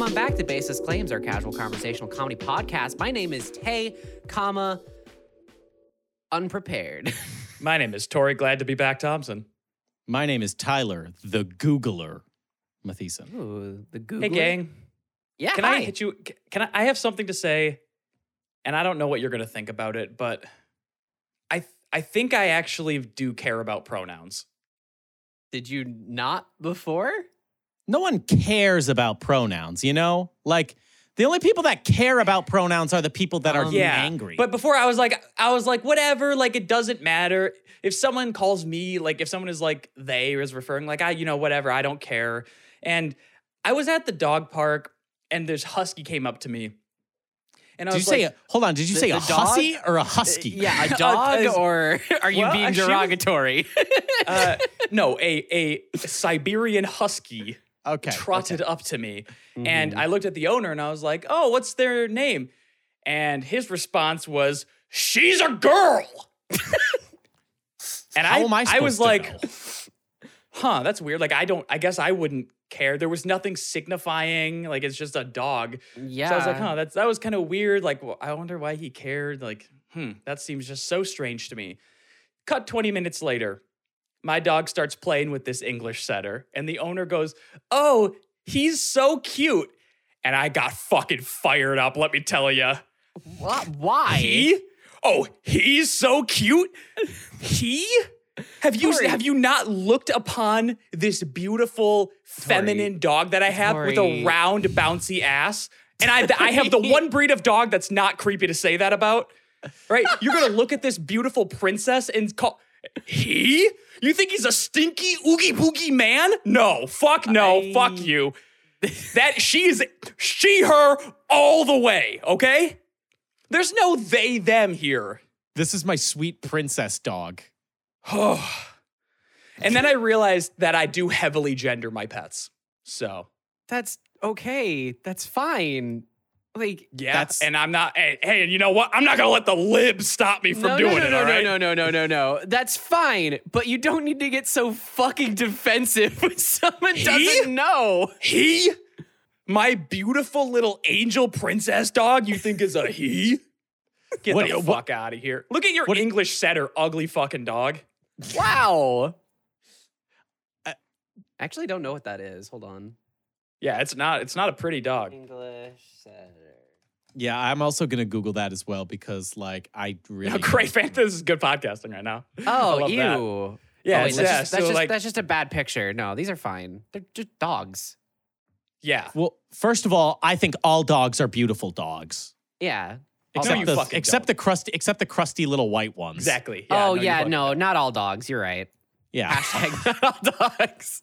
Welcome on back to Baseless Claims, our casual conversational comedy podcast. My name is Tay, comma, unprepared. My name is Tory. Glad to be back, Thompson. My name is Tyler, the Googler Matheson. Ooh, the Google. Hey, gang. Yeah, Can hi. I hit you? Can I? I have something to say, and I don't know what you're going to think about it, but I th- I think I actually do care about pronouns. Did you not before? No one cares about pronouns, you know? Like, the only people that care about pronouns are the people that are Um, yeah, angry. But before I was like, I was like, whatever. Like, it doesn't matter if someone calls me, like, if someone is like they or is referring, like, I, you know, whatever. I don't care. And I was at the dog park, and this husky came up to me, and I did you was say, like, a, hold on, did you the- say a the dog? hussy or a husky? Yeah, a Uh, dog, is- or are you Well, being she was- derogatory? uh, no, a a Siberian husky Okay. trotted okay. up to me, and Mhm. I looked at the owner and I was like, "Oh, what's their name?" And his response was, "She's a girl." and How I, I I was like, to "Huh, that's weird." Like, I don't. I guess I wouldn't care. There was nothing signifying. Like, it's just a dog. yeah. So I was like, "Huh, that's that was kind of weird." Like, well, I wonder why he cared. Like, hmm, that seems just so strange to me. Cut 20 minutes later, my dog starts playing with this English setter, and the owner goes, Oh, he's so cute. And I got fucking fired up, let me tell you. What? Why? He? Oh, he's so cute. He? Have you Tory. have you not looked upon this beautiful feminine dog that I have with a round bouncy ass? And I I have the one breed of dog that's not creepy to say that about. Right? You're gonna look at this beautiful princess and call he? You think he's a stinky oogie boogie man? No, fuck no, I- fuck you. That she is she her all the way, okay? There's no they them here. This is my sweet princess dog. and then I realized that I do heavily gender my pets. So That's okay. That's fine. Like, yeah, That's- and I'm not. Hey, hey, and you know what? I'm not gonna let the libs stop me from no, doing no, no, it. no, all no, right? no, no, no, no, no. That's fine, but you don't need to get so fucking defensive when someone He? doesn't know. He, my beautiful little angel princess dog, you think is a he? Get What- the what- fuck out of here! Look at your what- English setter, ugly fucking dog. Wow. Uh, I actually don't know what that is. Hold on. Yeah, it's not. It's not a pretty dog. English setter. Yeah, I'm also gonna Google that as well because, like, I really No, great, fan. This is good podcasting right now. Oh, ew. that. Oh, Yeah, wait, that's, yeah. just, that's, so just, like, that's just a bad picture. No, these are fine. They're just dogs. yeah. Well, first of all, I think all dogs are beautiful dogs. Yeah. Except you the except the crusty except the crusty little white ones. Exactly. oh, you yeah. No, don't. not all dogs. You're right. Yeah. Hashtag not all dogs.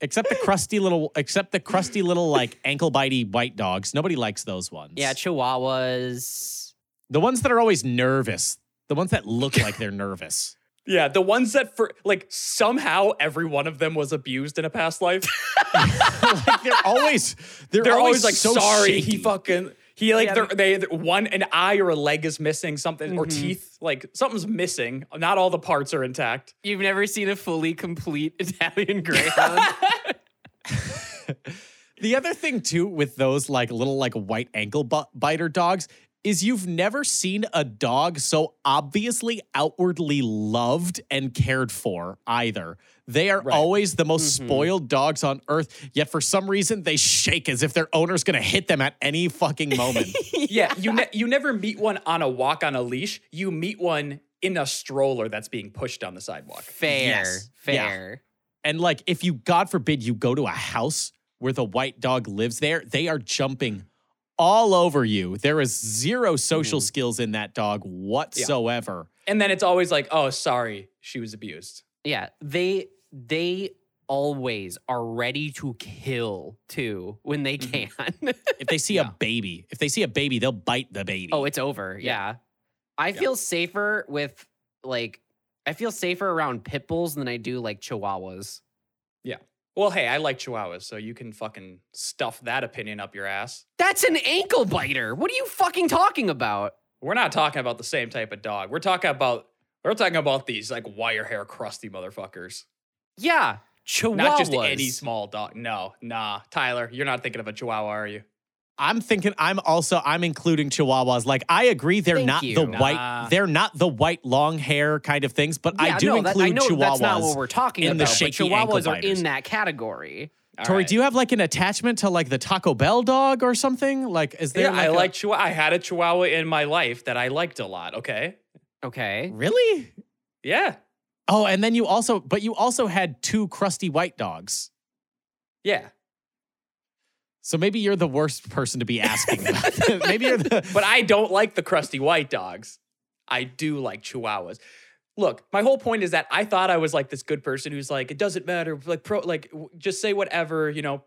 Except the crusty little except the crusty little like ankle bitey white dogs. Nobody likes those ones. Yeah, Chihuahuas. The ones that are always nervous. The ones that look like they're nervous. Yeah, the ones that for like somehow every one of them was abused in a past life. like they're always they're, They're always, like, so sorry, shaky. he fucking he like Yeah, they're, they they- one an eye or a leg is missing, something or Mhm. teeth like something's missing. Not all the parts are intact. You've never seen a fully complete Italian Greyhound? The other thing too with those like little like white ankle bu- biter dogs is you've never seen a dog so obviously outwardly loved and cared for either. They are Right. always the most Mhm. spoiled dogs on earth, yet for some reason they shake as if their owner's going to hit them at any fucking moment. Yeah, you ne- you never meet one on a walk on a leash. You meet one in a stroller that's being pushed down the sidewalk. Fair. Yes. Yeah. Fair. And like, if you, God forbid, you go to a house where the white dog lives there, they are jumping all over you. There is zero social skills in that dog whatsoever. And then it's always like, oh, sorry, she was abused. Yeah. They they always are ready to kill too when they mm-hmm. can. If they see Yeah. a baby, if they see a baby, they'll bite the baby. oh, it's over. Yeah. I feel safer with like I feel safer around pit bulls than I do like chihuahuas. Yeah. Well, hey, I like chihuahuas, so you can fucking stuff that opinion up your ass. That's an ankle biter. What are you fucking talking about? We're not talking about the same type of dog. We're talking about we're talking about these like wire hair crusty motherfuckers. Yeah, Chihuahuas. Not just any small dog. No, nah. Tyler, you're not thinking of a Chihuahua, are you? I'm thinking I'm also I'm including chihuahuas. Like I agree they're Thank not you. the Nah. white they're not the white long hair kind of things, but I do no, that- include I know chihuahuas. that's not what we're talking in the about. shaky but Chihuahuas are in that category. All Tory, right. do you have like an attachment to like the Taco Bell dog or something? Like is there Yeah, I a- like Chihuahua. I had a Chihuahua in my life that I liked a lot. Okay. Okay. Really? Yeah. Oh, and then you also but you also had two crusty white dogs. Yeah. So maybe you're the worst person to be asking about. that. maybe you're the But I don't like the crusty white dogs. I do like Chihuahuas. Look, my whole point is that I thought I was like this good person who's like, it doesn't matter, like pro, like just say whatever, you know.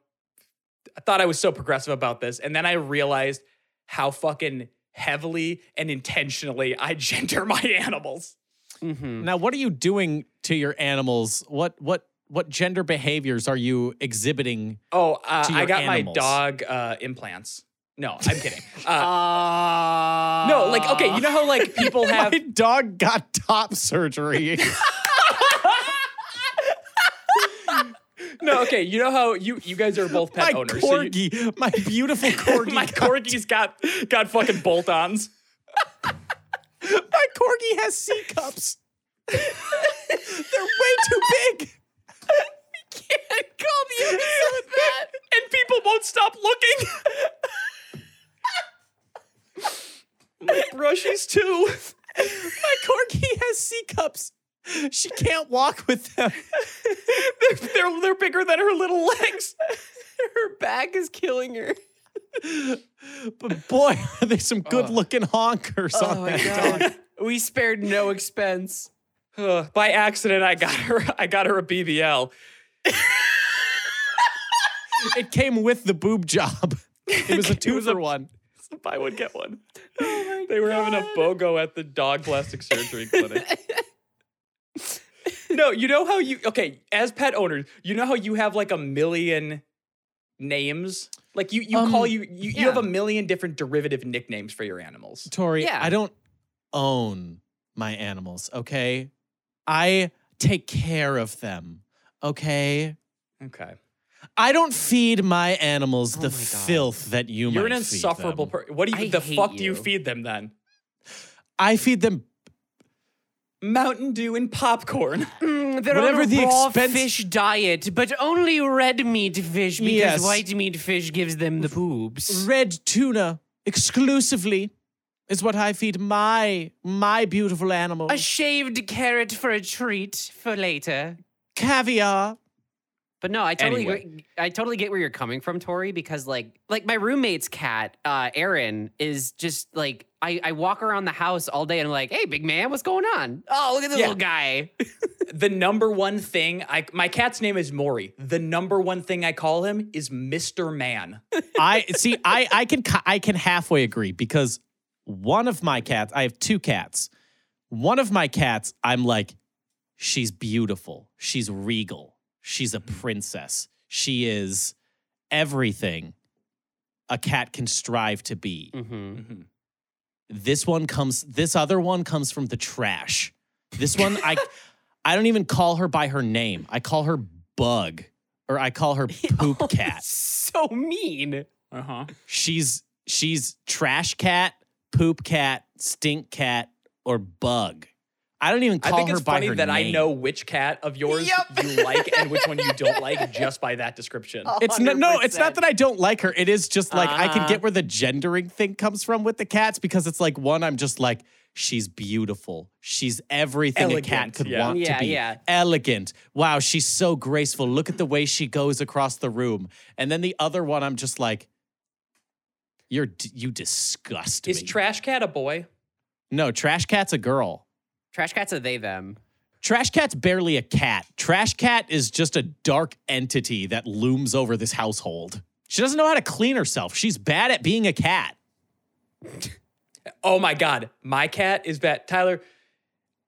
I thought I was so progressive about this, and then I realized how fucking heavily and intentionally I gender my animals. Mm-hmm. Now, what are you doing to your animals? What what what gender behaviors are you exhibiting? Oh, uh, To I got animals. my dog uh, implants. No, I'm kidding. Uh, Uh, no, like okay, you know how like people have My dog got top surgery. no, okay, you know how you you guys are both pet my owners. so you- corgi, my beautiful corgi. my got- corgi's got got fucking bolt-ons. My corgi has C cups. They're way too big. can't call the episode that. and people won't stop looking. my brushies too. My corgi has C cups. She can't walk with them. They're, they're they're bigger than her little legs. Her back is killing her. But boy, are there's some good looking honkers Oh on that dog. we spared no expense. Ugh, by accident, I got her. I got her a BBL. It came with the boob job. It was a two was a- for one. So buy one get one. Oh they were having a BOGO at the dog plastic surgery clinic. no, you know how you okay as pet owners, you know how you have like a million names. Like you, you Um, call you, you, you have a million different derivative nicknames for your animals. Tory, Yeah. I don't own my animals, okay? I take care of them, okay? Okay, I don't feed my animals Oh the my filth that you you're an might feed insufferable person. What do you? I the hate fuck do you you. feed them then? I feed them Mountain Dew and popcorn. Mm, they're Whatever on a the raw expense- fish diet, but only red meat fish because Yes. white meat fish gives them the boobs. red tuna exclusively is what I feed my my beautiful animals. A shaved carrot for a treat for later. Caviar. But no, I totally Anyway. agree- I totally get where you're coming from, Tory, because like like my roommate's cat, uh, Aaron, is just like I, I walk around the house all day and I'm like, hey big man, what's going on? Oh, look at this Yeah. little guy. the number one thing I my cat's name is Maury. The number one thing I call him is Mr. Man. I see. I I can I can halfway agree because one of my cats. I have two cats. One of my cats. I'm like, she's beautiful. She's regal. She's a princess. She is everything a cat can strive to be. Mm-hmm. This one comes. This other one comes from the trash. This one I I don't even call her by her name. I call her Bug or I call her Poop Cat. So mean. Uh-huh. she's she's trash cat, poop cat, stink cat, or bug. I don't even I call think her it's by funny her that I know which cat of yours Yup. you like and which one you don't like just by that description. It's no, no, it's not that I don't like her. It is just like I can Uh-huh. get where the gendering thing comes from with the cats because it's like one, I'm just like she's beautiful. She's everything a cat could yeah. want Yeah, to be. yeah. Elegant. Wow, she's so graceful. Look at the way she goes across the room. And then the other one, I'm just like, you're d- you disgust me. Is me. Trash Cat a boy? no, trash cat's a girl. Trash cats are they them. Trash Cat's barely a cat. Trash Cat is just a dark entity that looms over this household. She doesn't know how to clean herself. She's bad at being a cat. Oh my god, my cat is bad. Tyler,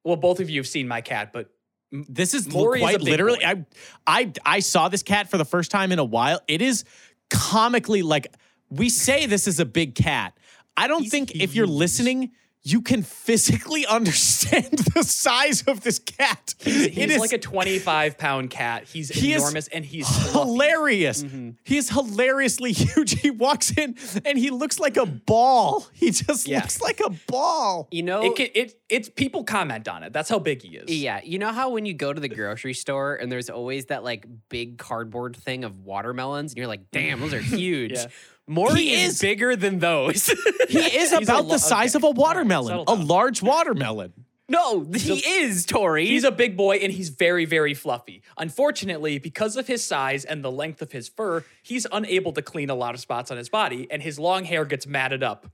well, both of you have seen my cat, but This is Maury is quite a big literally. boy. I, I I saw this cat for the first time in a while. It is comically like we say this is a big cat. I don't He's think if you're huge. listening, you can physically understand the size of this cat. He's It is like a 25 pound cat. He's He is enormous and he's hilarious. Mm-hmm. He is hilariously huge. He walks in and he looks like a ball. He just Yeah. looks like a ball. You know, It, can, it it's people comment on it. That's how big he is. Yeah, you know how when you go to the grocery store and there's always that like big cardboard thing of watermelons, and you're like, "Damn, those are huge." Yeah. Maury He is, is- bigger than those. He is about lo- the size okay. of a watermelon, settle a large watermelon. no, he is Tory. He's a big boy and he's very, very fluffy. Unfortunately, because of his size and the length of his fur, he's unable to clean a lot of spots on his body and his long hair gets matted up.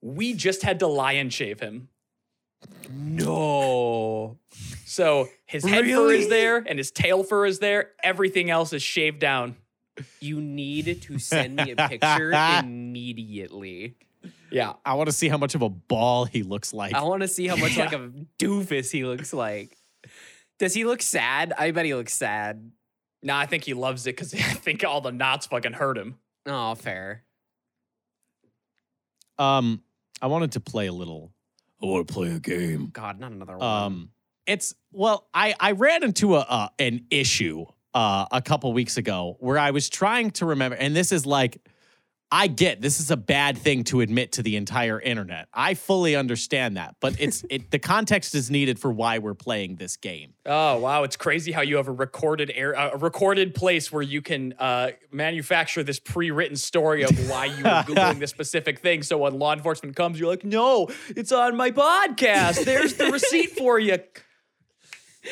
We just had to lion shave him. no. So his head fur is there and his tail fur is there. Everything else is shaved down. You need to send me a picture immediately. Yeah. I want to see how much of a ball he looks like. I want to see how much like a doofus he looks like. Does he look sad? I bet he looks sad. Nah, I think he loves it because I think all the knots fucking hurt him. Oh, fair. Um, I wanted to play a little. I want to play a game. God, not another one. Um, it's well, I I ran into a uh, an issue uh a couple weeks ago where I was trying to remember, and this is like, I get this is a bad thing to admit to the entire internet. I fully understand that, but it's it the context is needed for why we're playing this game. Oh wow, it's crazy how you have a recorded air, a recorded place where you can uh, manufacture this pre-written story of why you were googling this specific thing. So when law enforcement comes, you're like, "No, it's on my podcast. There's the receipt for you."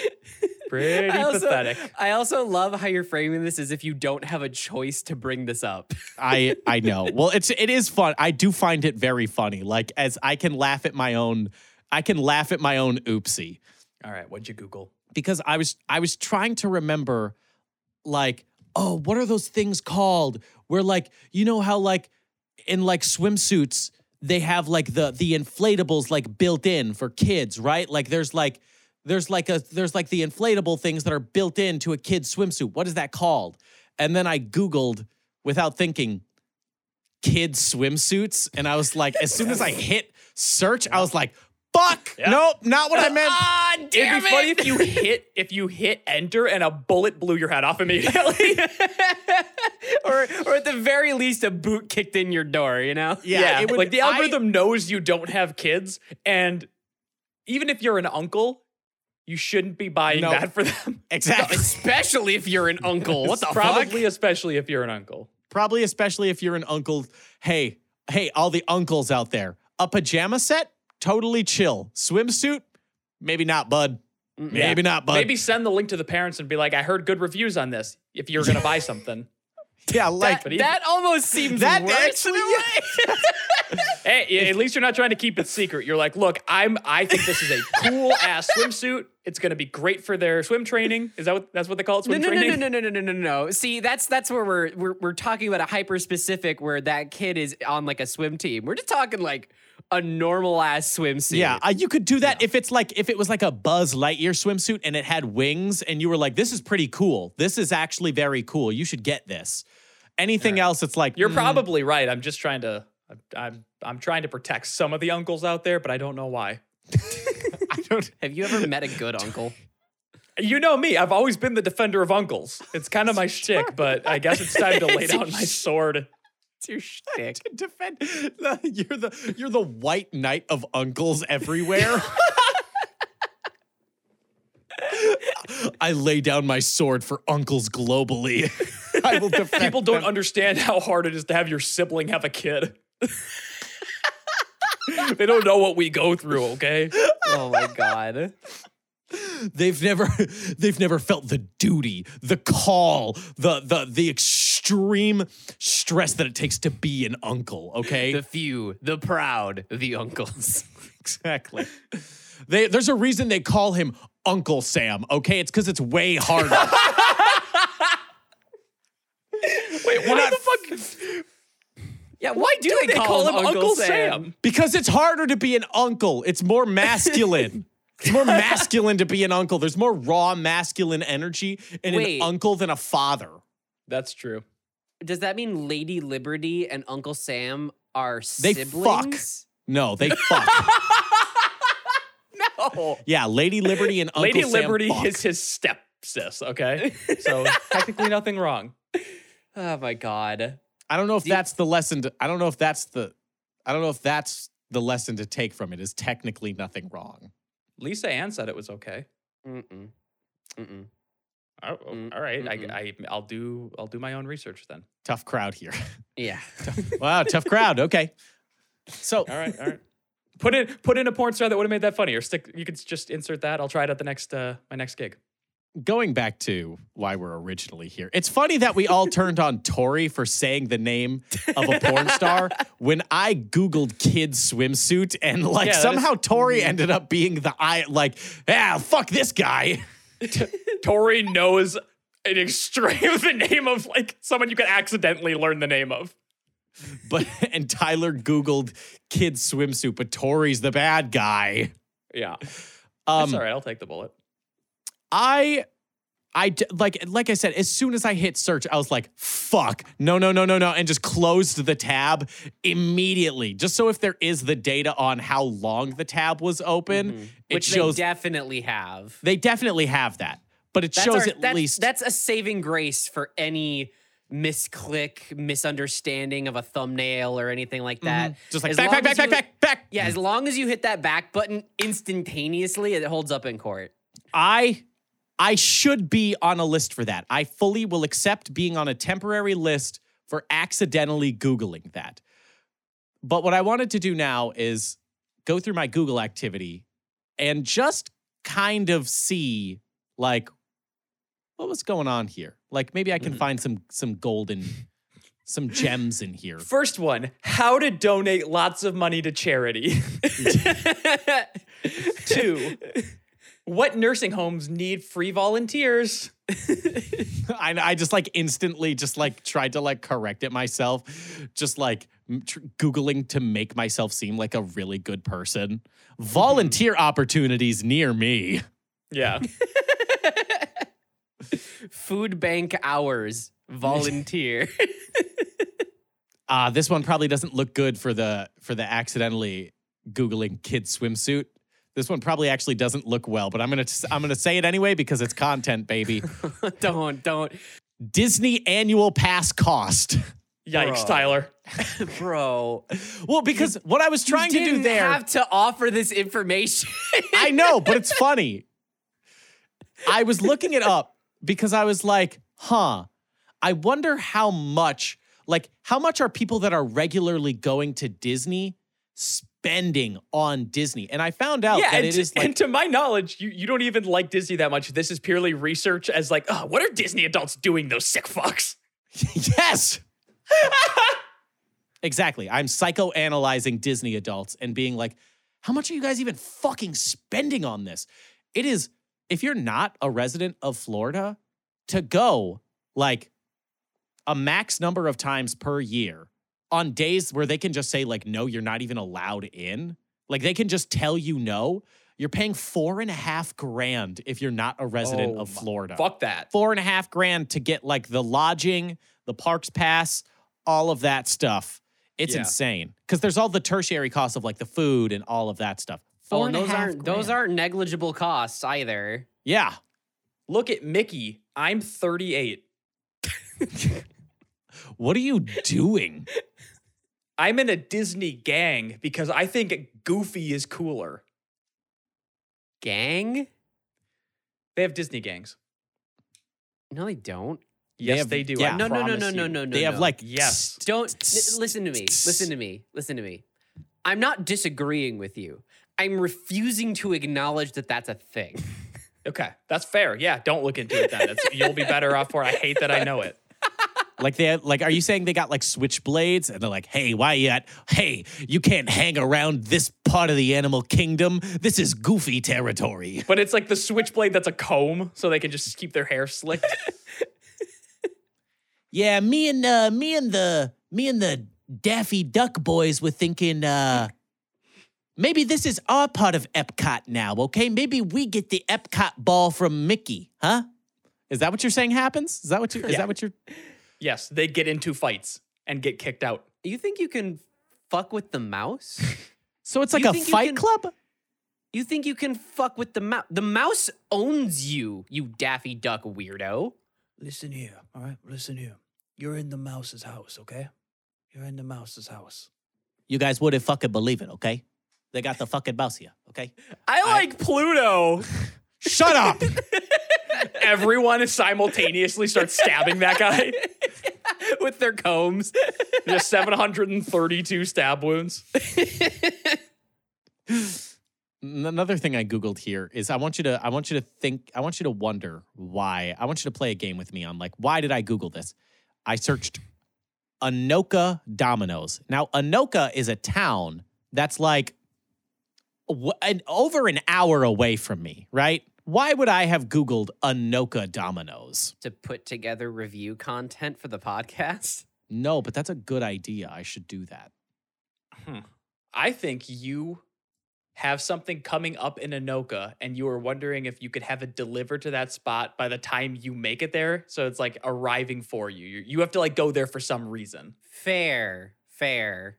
Pretty I also, pathetic. I also love how you're framing this as if you don't have a choice to bring this up. I I know. Well, it's it is fun. I do find it very funny. Like as I can laugh at my own, I can laugh at my own oopsie. All right, what'd you Google? because I was I was trying to remember like oh what are those things called where like you know how like in like swimsuits they have like the the inflatables like built in for kids right like there's like there's like a there's like the inflatable things that are built into a kid's swimsuit what is that called and then I googled without thinking kids swimsuits and I was like as soon as I hit search I was like fuck Yeah. nope not what I meant Ah, It'd be funny if you hit if you hit enter and a bullet blew your head off immediately. or, or at the very least, a boot kicked in your door. You know? Yeah, it would- like the I- algorithm knows you don't have kids, and even if you're an uncle, you shouldn't be buying No. that for them. Exactly. Especially if you're an uncle. What the Probably, fuck? especially if you're an uncle. Probably, especially if you're an uncle. Hey, hey, all the uncles out there. A pajama set, totally chill. Swimsuit, maybe not, bud. Mm, maybe not, bud. Maybe send the link to the parents and be like, "I heard good reviews on this. If you're gonna buy something, yeah, like But even- That almost seems that worse. actually. hey, at least you're not trying to keep it secret. You're like, look, I'm. I think this is a cool ass swimsuit. It's gonna be great for their swim training. Is that what that's what they call it? Swim no, no, training. no, no, no, no, no, no, no. See, that's that's where we're we're we're talking about a hyper specific where that kid is on like a swim team. We're just talking like a normal ass swimsuit. Yeah, uh, you could do that if it's like if it was like a Buzz Lightyear swimsuit and it had wings, and you were like, "This is pretty cool. This is actually very cool. You should get this." Anything else, it's like You're mm, probably right. I'm just trying to. I'm, I'm I'm trying to protect some of the uncles out there, but I don't know why. I don't. Have you ever met a good uncle? You know me. I've always been the defender of uncles. It's kind of my shtick, but I guess it's time to lay down my sword. It's your shtick. to defend. You're the you're the white knight of uncles everywhere. I lay down my sword for uncles globally. I will defend. People don't them. understand how hard it is to have your sibling have a kid. they don't know what we go through, okay? Oh my god. They've never they've never felt the duty, the call, the the the extreme stress that it takes to be an uncle, okay? The few, the proud, the uncles. exactly. They, there's a reason they call him Uncle Sam, okay? It's because it's way harder. Wait, why the fuck? Yeah, why do, They call him Uncle Sam. because it's harder to be an uncle. It's more masculine. it's more masculine to be an uncle. There's more raw masculine energy in Wait. an uncle than a father. That's true. Does that mean Lady Liberty and Uncle Sam are They siblings? No, they fuck. no. Yeah, Lady Liberty and Uncle Lady Sam Liberty fuck. is his step sis, okay? So technically nothing wrong. Oh my god. I don't know if Do you- that's the lesson. To, I don't know if that's the. I don't know if that's the lesson to take from it. Is technically nothing wrong. Lisa Ann said it was okay. Mm-mm. Mm-mm. Oh, Mm, all right, mm-mm. I, I, I'll do I'll do my own research then. Tough crowd here. Yeah. wow, tough crowd. Okay. So All right, all right. Put in put in a porn star that would have made that funny, or stick. You could just insert that. I'll try it at the next uh, my next gig. Going back to why we're originally here, it's funny that we all turned on Tory for saying the name of a porn star when I Googled kids swimsuit and like Yeah, somehow is- Tory ended up being the I like, ah, fuck this guy. Tory knows an extreme the name of like someone you could accidentally learn the name of. But and Tyler Googled kids swimsuit, but Tory's the bad guy. Yeah, Um, that's all right. I'll take the bullet. I I like like I said, as soon as I hit search, I was like, fuck, no, no, no, no, no, and just closed the tab immediately. Just so if there is the data on how long the tab was open, Mhm. it Which shows they definitely have. they definitely have that. But it That's shows our- at that's, least that's a saving grace for any misclick, misunderstanding of a thumbnail or anything like that. Mhm. just like As back, back, back, you- back, back, back. Yeah, as long as you hit that back button instantaneously, it holds up in court. I I should be on a list for that. I fully will accept being on a temporary list for accidentally googling that. But what I wanted to do now is go through my Google activity and just kind of see like what was going on here. Like maybe I can Mhm. find some some golden some gems in here. First one: How to donate lots of money to charity. Two: What nursing homes need free volunteers? I, I just like instantly just like tried to like correct it myself, just like tr- Googling to make myself seem like a really good person. Volunteer opportunities near me. Yeah. Food bank hours, volunteer. Uh, this one probably doesn't look good for the for the accidentally Googling kid swimsuit. This one probably actually doesn't look well, but I'm gonna I'm gonna say it anyway because it's content, baby. don't, don't. Disney annual pass cost. Yikes, Bro. Tyler. Bro. Well, because what I was trying to you do didn't there. have to offer this information. I know, but it's funny. I was looking it up because I was like, huh, I wonder how much, like, how much are people that are regularly going to Disney spending on Disney? And I found out yeah, that and it to, is like, and to my knowledge, you, you don't even like Disney that much. This is purely research as like, oh, what are Disney adults doing, those sick fucks? yes. exactly. I'm psychoanalyzing Disney adults and being like, how much are you guys even fucking spending on this? It is, if you're not a resident of Florida, to go like a max number of times per year on days where they can just say, like, no, you're not even allowed in. Like they can just tell you no. You're paying four and a half grand if you're not a resident Oh of Florida Fuck that. four and a half grand to get like the lodging, the parks pass, all of that stuff. It's Yeah. insane because there's all the tertiary costs of like the food and all of that stuff. Oh, Four and and those half aren't those aren't negligible costs either. Yeah. Look at Mickey. I'm 38. What are you doing? I'm in a Disney gang because I think Goofy is cooler. Gang? They have Disney gangs. No, they don't. Yes, have- they do. yeah. I No, no, no, no, no, no, no. they have like Yes. Don't li- listen to me. Listen to me. Listen to me. I'm not disagreeing with you. I'm refusing to acknowledge that that's a thing. Okay, that's fair. Yeah, don't look into it then. It's, you'll be better off for it. I hate that I know it. Like they like are you saying they got like switchblades and they're like, hey, why you at? Hey, you can't hang around this part of the animal kingdom. This is goofy territory. But it's like the switchblade that's a comb, so they can just keep their hair slicked. Yeah, me and uh me and the me and the Daffy Duck boys were thinking uh maybe this is our part of Epcot now, okay? Maybe we get the Epcot ball from Mickey, huh? Is that what you're saying happens? Is that what you is Yeah. that what you're yes, they get into fights and get kicked out. You think you can fuck with the mouse? So it's like You a think you fight can- club? You think you can fuck with the mouse? The mouse owns you, you Daffy Duck weirdo. Listen here, all right? Listen here. You're in the mouse's house, okay? You're in the mouse's house. You guys wouldn't fucking believe it, okay? They got the fucking mouse here, okay? I like Pluto. Shut up! Everyone simultaneously starts stabbing that guy. with their combs. Just 732 stab wounds. Another thing I googled here is I want you to I want you to think I want you to wonder why. I want you to play a game with me on like why did I google this? I searched Anoka Domino's. Now Anoka is a town that's like an, over an hour away from me, right? Why would I have googled Anoka Domino's? to put together review content for the podcast. No, but that's a good idea. I should do that. I think you have something coming up in Anoka and you are wondering if you could have it delivered to that spot by the time you make it there. So it's like arriving for you. You, you have to like go there for some reason. Fair, fair.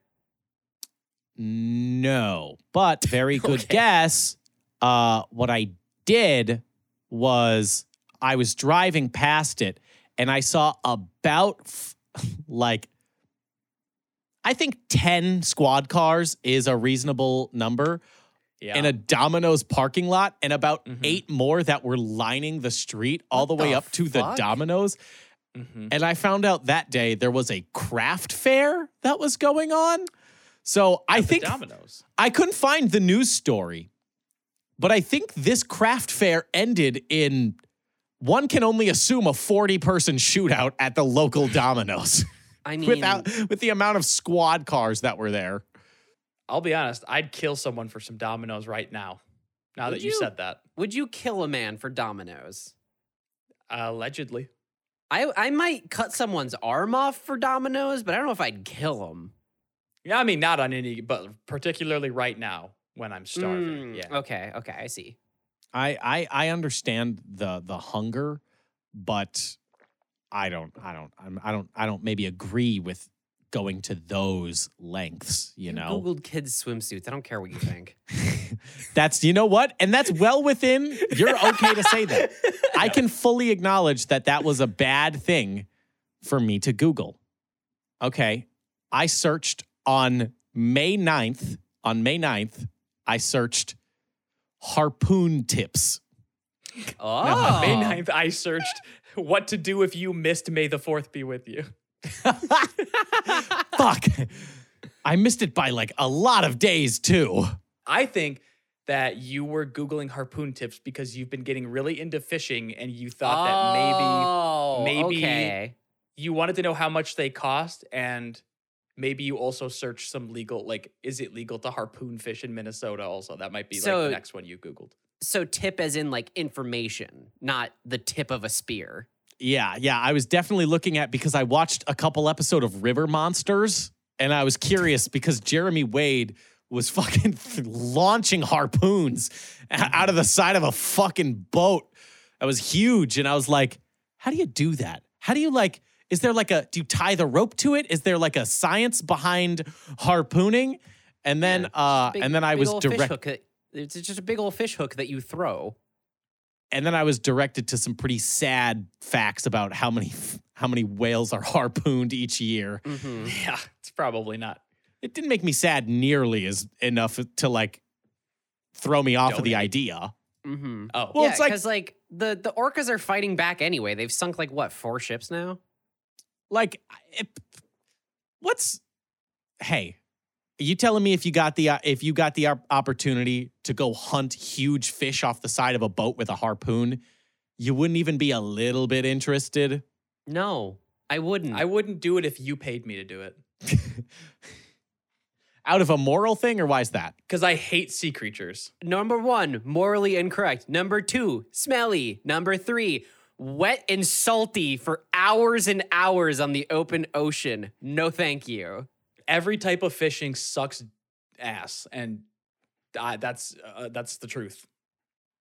No, but very good Okay. guess. Uh, what I did was I was driving past it and I saw about f- like I think 10 squad cars is a reasonable number Yeah. in a Domino's parking lot and about Mhm. eight more that were lining the street all What the way the up to the fuck? Domino's. Mhm. And I found out that day there was a craft fair that was going on. So I At the think Domino's. I couldn't find the news story, but I think this craft fair ended in one can only assume a 40 person shootout at the local Domino's I mean, without with the amount of squad cars that were there. I'll be honest, I'd kill someone for some Domino's right now. Now Would that you, you? said that. would you kill a man for Domino's? allegedly. I I might cut someone's arm off for Domino's, but I don't know if I'd kill him. Yeah, I mean, not on any, but particularly right now when I'm starving. Mm, yeah. Okay. Okay. I see. I I I understand the the hunger, but I don't I don't I'm, I don't I don't maybe agree with going to those lengths, you know. Googled kids swimsuits. I don't care what you think. that's you know what? And that's well within you're okay to say that. I can fully acknowledge that that was a bad thing for me to Google. Okay. I searched on May 9th, on May 9th, I searched harpoon tips. Oh, On May 9th, I searched what to do if you missed May the 4th be with you. Fuck. I missed it by like a lot of days too. I think that you were Googling harpoon tips because you've been getting really into fishing and you thought that maybe Oh, maybe- okay. you wanted to know how much they cost and maybe you also searched some legal like is it legal to harpoon fish in Minnesota also that might be like the next one you googled So tip as in like information, not the tip of a spear. Yeah, yeah. I was definitely looking at because I watched a couple episode of River Monsters and I was curious because Jeremy Wade was fucking launching harpoons out of the side of a fucking boat that was huge. And I was like, how do you do that? How do you like, is there like a, do you tie the rope to it? Is there like a science behind harpooning? And then, Yeah, uh, Big- and then I was directed fish direct, hook that- It's just a big old fish hook that you throw. and then I was directed to some pretty sad facts about how many, how many whales are harpooned each year. hmm yeah it's probably not it didn't make me sad nearly as enough to like throw me off of the Donate. idea. hmm oh Well, yeah, it's like- because like the the orcas are fighting back anyway. They've sunk like what four ships now. Like, it, what's? Hey, are you telling me if you got the uh, if you got the opportunity to go hunt huge fish off the side of a boat with a harpoon, you wouldn't even be a little bit interested? No, I wouldn't. I wouldn't do it if you paid me to do it Out of a moral thing, or why is that? because I hate sea creatures Number one, morally incorrect. Number two, smelly. Number three, wet and salty for hours and hours on the open ocean. No, thank you. every type of fishing sucks ass and uh, that's uh, that's the truth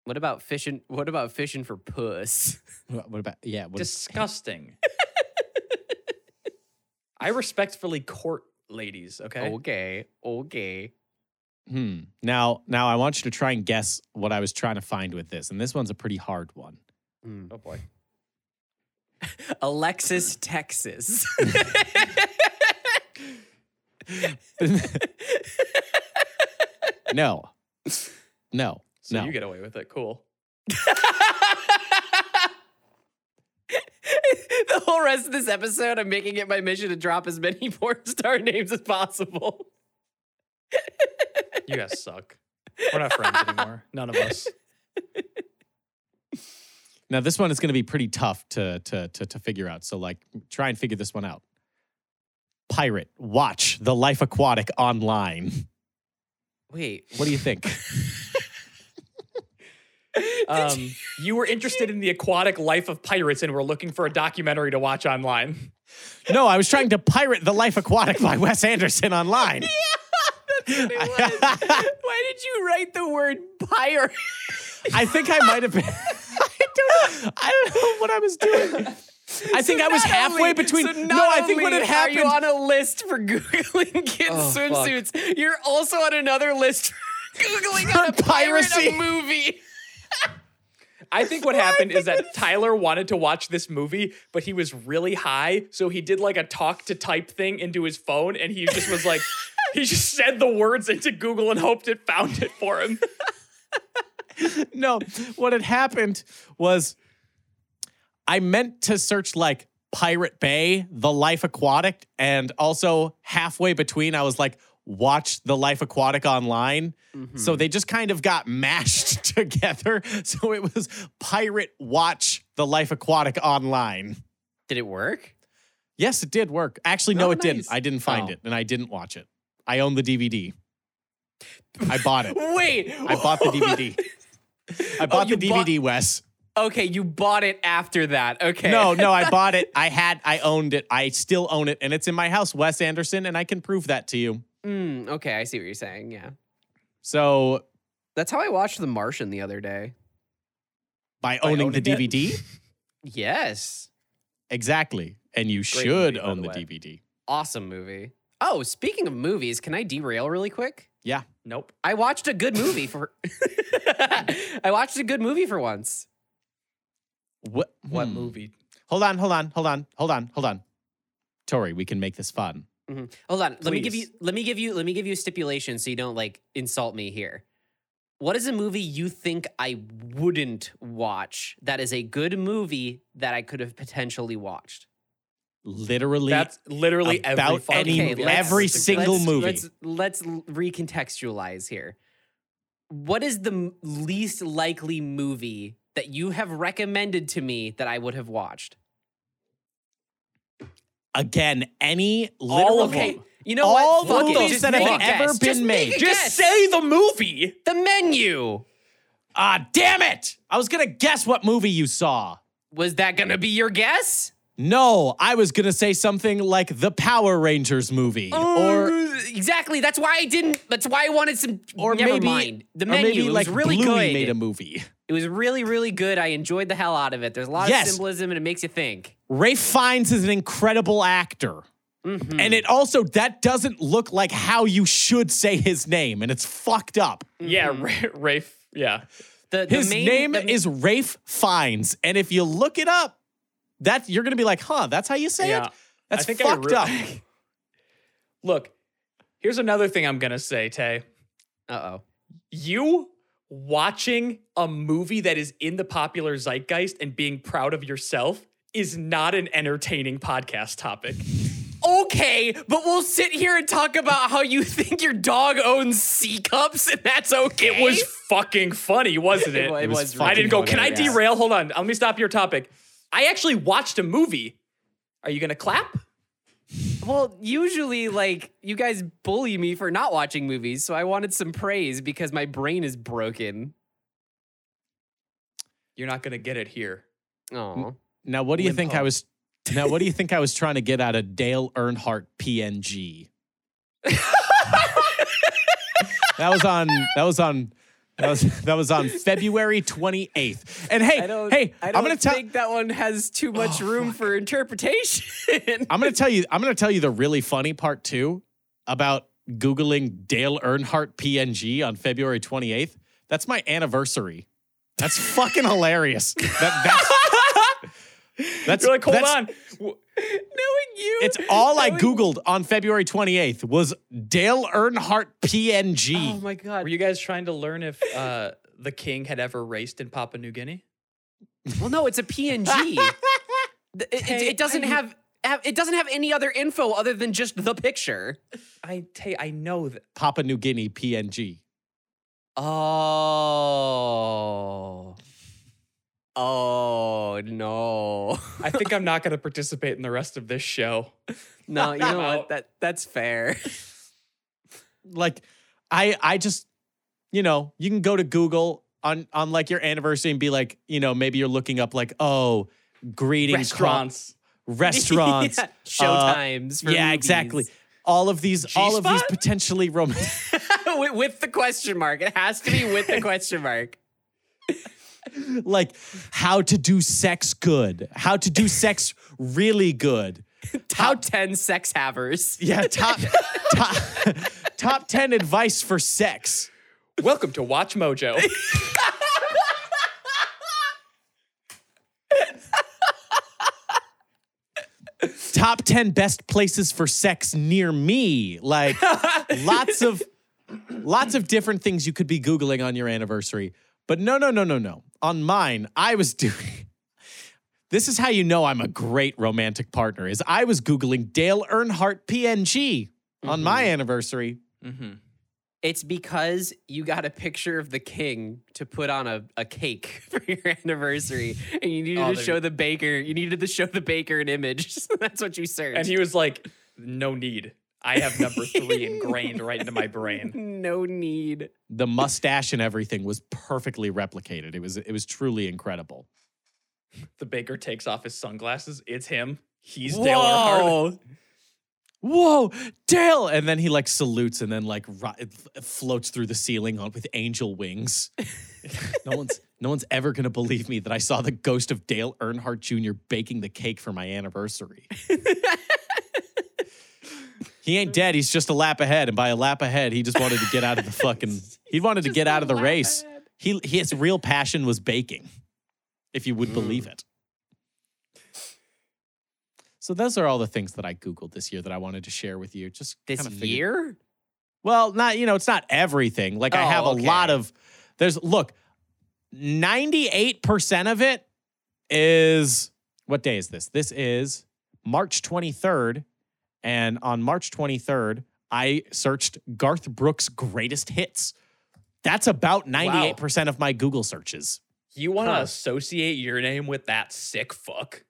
What about fishing? What about fishing for puss? What what about yeah? What, disgusting I respectfully court ladies okay Okay, okay. Hmm. Now, now I want you to try and guess what I was trying to find with this, and this one's a pretty hard one. Mm. Oh boy. Alexis, Texas. no, no, So no. you get away with it. Cool. the whole rest of this episode, I'm making it my mission to drop as many porn star names as possible. You guys suck. We're not friends anymore. None of us. Now this one is going to be pretty tough to, to to to figure out. So like, try and figure this one out. Pirate, watch the Life Aquatic online. Wait, What do you think? Um, you were interested in the aquatic life of pirates and were looking for a documentary to watch online. no, I was trying to pirate the Life Aquatic by Wes Anderson online. It was. Why did you write the word pirate? I think I might have been. I don't. I don't know what I was doing. I think I was halfway only- between. so no, I think what had Are you happened. on a list for googling kids Oh, fuck. swimsuits? You're also on another list for googling For to pirate piracy. a movie. I think what happened is that Tyler wanted to watch this movie, but he was really high. So he did like a talk to type thing into his phone and he just was like, he just said the words into Google and hoped it found it for him. no, what had happened was I meant to search like Pirate Bay, the Life Aquatic, and also halfway between, I was like, watch the Life Aquatic online. Mm-hmm. So they just kind of got mashed together. So it was Pirate Watch the Life Aquatic online. Did it work? Yes, it did work. Actually, no, Oh, it didn't. I didn't find Oh. it and I didn't watch it. I own the DVD. I bought it. Wait, I bought the DVD. I bought the Oh, bought- DVD, Wes. Okay, you bought it after that. Okay. No, no, I bought it. I had, I owned it. I still own it, and it's in my house, Wes Anderson, and I can prove that to you. Mm, okay, I see what you're saying. Yeah. So That's how I watched The Martian the other day. by By owning the it? DVD, Yes. exactly, and you Great should movie, own the the. DVD. Awesome movie. Oh, speaking of movies, can I derail really quick? Yeah, Nope. I watched a good movie for I watched a good movie for once. what? What hmm. movie? Hold on, hold on, hold on, hold on, hold on. Tory, we can make this fun. Mhm. Hold on. Let me give you let me give you let me give you a stipulation so you don't like insult me here. What is a movie you think I wouldn't watch that is a good movie that I could have potentially watched? Literally, That's literally every about fucking any- movie. every single let's, movie. Let's let's recontextualize here. What is the least likely movie that you have recommended to me that I would have watched? again, any All literal. Okay, you know All what? the movies that have ever been Just made. Just guess. say the movie. the menu. Ah, damn it! I was gonna guess what movie you saw. Was that gonna be your guess? No, I was gonna say something like the Power Rangers movie, or Uh, exactly. That's why I didn't. That's why I wanted some. or never maybe mind. The or menu maybe it like was really Bluey good. made a movie. it was really, really good. I enjoyed the hell out of it. There's a lot Yes. of symbolism, and it makes you think. Rafe Fiennes is an incredible actor. Mhm. And it also that doesn't look like how you should say his name, and it's fucked up. Yeah, Ra- Rafe. Yeah. the, the His main- name the- is Rafe Fiennes, and if you look it up, that you're gonna be like, huh, that's how you say Yeah. it? That's I think fucked I up. Look, here's another thing I'm gonna say, Tay. Uh oh. You watching a movie that is in the popular zeitgeist and being proud of yourself is not an entertaining podcast topic. Okay, but we'll sit here and talk about how you think your dog owns C cups, and that's okay. It was fucking funny, wasn't it? It wa- it was was. I didn't go, funny, can I yeah. derail? Hold on. Let me stop your topic. I actually watched a movie. Are you gonna clap? Well, usually, like you guys bully me for not watching movies, so I wanted some praise because my brain is broken. You're not gonna get it here. Oh, Now, what do you Limp think I was? Now, what do you think I was trying to get out of Dale Earnhardt PNG? that was on. That was on. That was that was on February 28th. And hey, I don't. hey, I I'm don't gonna tell. think that one has too much Oh, room for interpretation. I'm gonna tell you. I'm gonna tell you the really funny part too about Googling Dale Earnhardt PNG on February 28th. That's my anniversary. That's fucking hilarious. That, that's, that's You're like, hold that's- on. Knowing you, It's all I Googled on February 28th was Dale Earnhardt PNG. Oh my god! Were you guys trying to learn if uh, the king had ever raced in Papua New Guinea? well, no, it's a PNG. Th- it, it, it doesn't I- have, have it doesn't have any other info other than just the picture. I tell you, I know that. Papua New Guinea PNG. Oh. Oh no. I think I'm not going to participate in the rest of this show. no, you know what? That that's fair. Like, I I just, you know, you can go to Google on on like your anniversary and be like, you know, maybe you're looking up like, oh, greeting com- Restaurants. restaurants. yeah, showtimes. Uh, for yeah, exactly. All of these, all of these potentially romantic. with, with the question mark. It has to be with the question mark. like how to do sex good, how to do sex really good. Top ten sex havers. Yeah, top top top 10 advice for sex. Welcome to Watch Mojo. Top 10 best places for sex near me. Like lots of lots of different things you could be googling on your anniversary. But no, no, no, no, no. On mine, I was doing This is how you know I'm a great romantic partner. Is I was googling Dale Earnhardt PNG on my anniversary. mm-hmm. It's because you got a picture of the king to put on a, a cake for your anniversary, and you needed Oh, to show the baker. You needed to show the baker an image. So that's what you searched. And he was like, no need. I have number three ingrained right into my brain. no need. the mustache and everything was perfectly replicated. It was it was truly incredible. The baker takes off his sunglasses. It's him. He's Dale Earnhardt. Whoa. Whoa, Dale! And then he like salutes and then like ri- it f- floats through the ceiling on with angel wings. no one's no one's ever gonna believe me that I saw the ghost of Dale Earnhardt Jr. baking the cake for my anniversary. he ain't dead. He's just a lap ahead, and by a lap ahead, he just wanted to get out of the fucking. He wanted to get out of the race. ahead. He his real passion was baking, if you would Mm. believe it. So those are all the things that I googled this year that I wanted to share with you. Just This kinda figured- year? Well, not you know, it's not everything. Like I Oh, have a lot of. There's look, ninety eight percent of it is what day is this? This is March twenty third, and on March twenty third, I searched Garth Brooks' greatest hits. That's about ninety eight percent of my Google searches. You want to Huh. associate your name with that sick fuck?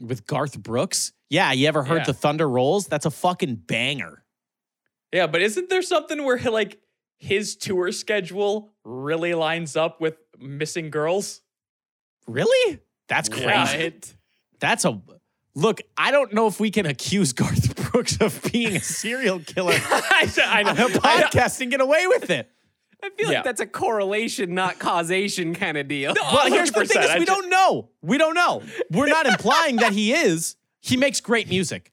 with Garth Brooks. Yeah, you ever heard Yeah. the Thunder Rolls? That's a fucking banger. Yeah, but isn't there something where like his tour schedule really lines up with missing girls? Really? That's crazy. Yeah. What? That's a look. I don't know if we can accuse Garth Brooks of being a serial killer I, I on a know. I know. podcast and get away with it. I feel Yeah. like that's a correlation, not causation kind of deal. Well, here's the thing: is we ju- don't know. We don't know. We're not implying that he is. He makes great music.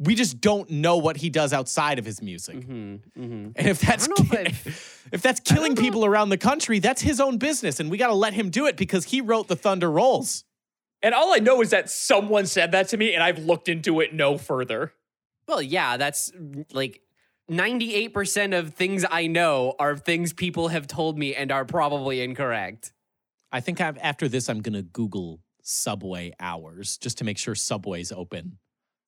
We just don't know what he does outside of his music. hmm hmm And if that's don't if if that's killing people around the country, that's his own business, and we got to let him do it because he wrote the Thunder Rolls. And all I know is that someone said that to me, and I've looked into it no further. Well, yeah, that's mm, like 98% of things I know are things people have told me and are probably incorrect. I think I've, after this, I'm gonna Google Subway hours just to make sure Subway's open,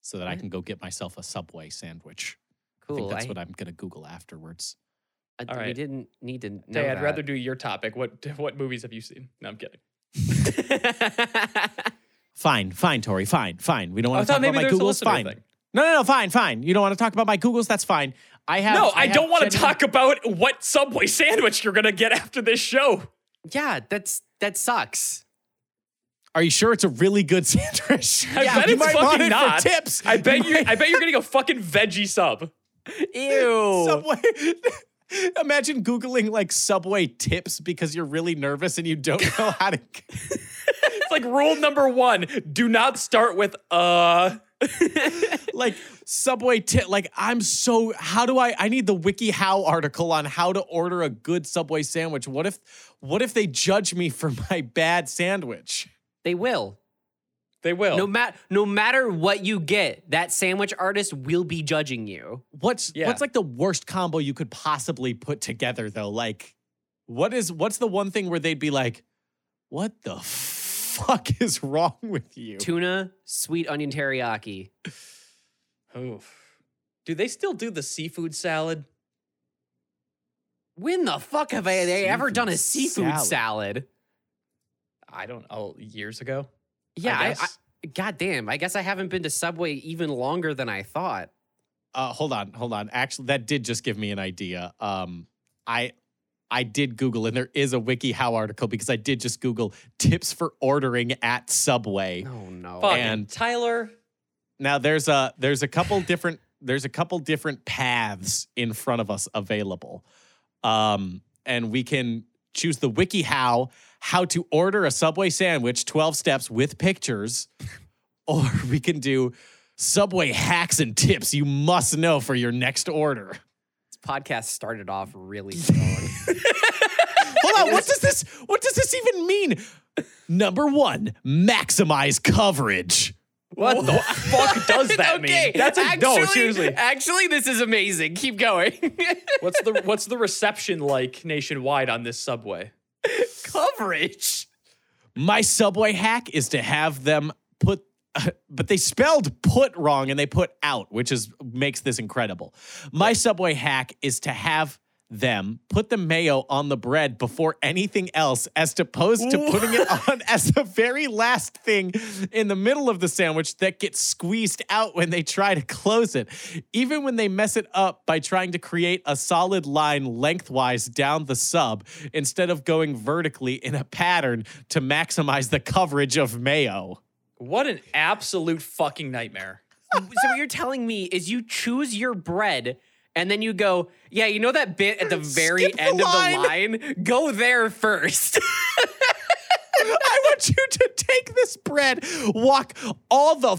so that I mm-hmm. can go get myself a Subway sandwich. I think Cool. that's I- what I'm gonna Google afterwards. I- All We didn't need to know Tay, I'd that. rather do your topic. What what movies have you seen? No, I'm kidding. Fine, fine, Tory, fine, fine. We don't want to talk about my there's Googles. Fine. thing. No, no, no, fine, fine. You don't want to talk about my Googles? That's fine. I have. no, I, have don't want to genuine- talk about what Subway sandwich you're gonna get after this show. yeah, that's that sucks. Are you sure it's a really good sandwich? I yeah, bet you it's might want fucking it not. for tips. I bet you. I bet you're getting a fucking veggie sub. Ew. Subway. Imagine Googling like Subway tips because you're really nervous and you don't know how to. It's like rule number one: do not start with uh. like Subway tip. Like, I'm so. How do I? I need the wiki how article on how to order a good Subway sandwich. What if? What if they judge me for my bad sandwich? They will. They will. No mat no matter what you get, that sandwich artist will be judging you. What's Yeah. what's like the worst combo you could possibly put together though? Like, what is what's the one thing where they'd be like, "What the fuck is wrong with you?" Tuna, sweet onion teriyaki. Oof. Do they still do the seafood salad? When the fuck have I, they ever done a Seafood seafood salad. salad? I don't know. Years ago. Yeah, I I, guess. I, God damn. I guess I haven't been to Subway even longer than I thought. Uh, hold on, hold on. Actually, that did just give me an idea. Um, I I did Google, and there is a WikiHow article because I did just Google tips for ordering at Subway. Oh no. Fucking And- Tyler. Now there's a there's a couple different there's a couple different paths in front of us available. Um, and we can choose the WikiHow how to order a Subway sandwich 12 steps with pictures or we can do Subway hacks and tips you must know for your next order. This podcast started off really strong. Hold on, what does this what does this even mean? Number 1, maximize coverage. What the fuck does that okay, mean? That's a actually, no. Seriously. Actually, this is amazing. Keep going. What's the what's the reception like nationwide on this subway? Coverage. My subway hack is to have them put but they spelled put wrong and they put out, which is makes this incredible. My subway hack is to have them put the mayo on the bread before anything else as opposed to putting it on as the very last thing in the middle of the sandwich that gets squeezed out when they try to close it. Even when they mess it up by trying to create a solid line lengthwise down the sub instead of going vertically in a pattern to maximize the coverage of mayo. What an absolute fucking nightmare. so what you're telling me is you choose your bread and then you go, yeah, you know that bit at the very Skip the end of the line? Go there first. I want you to take this bread, walk all the.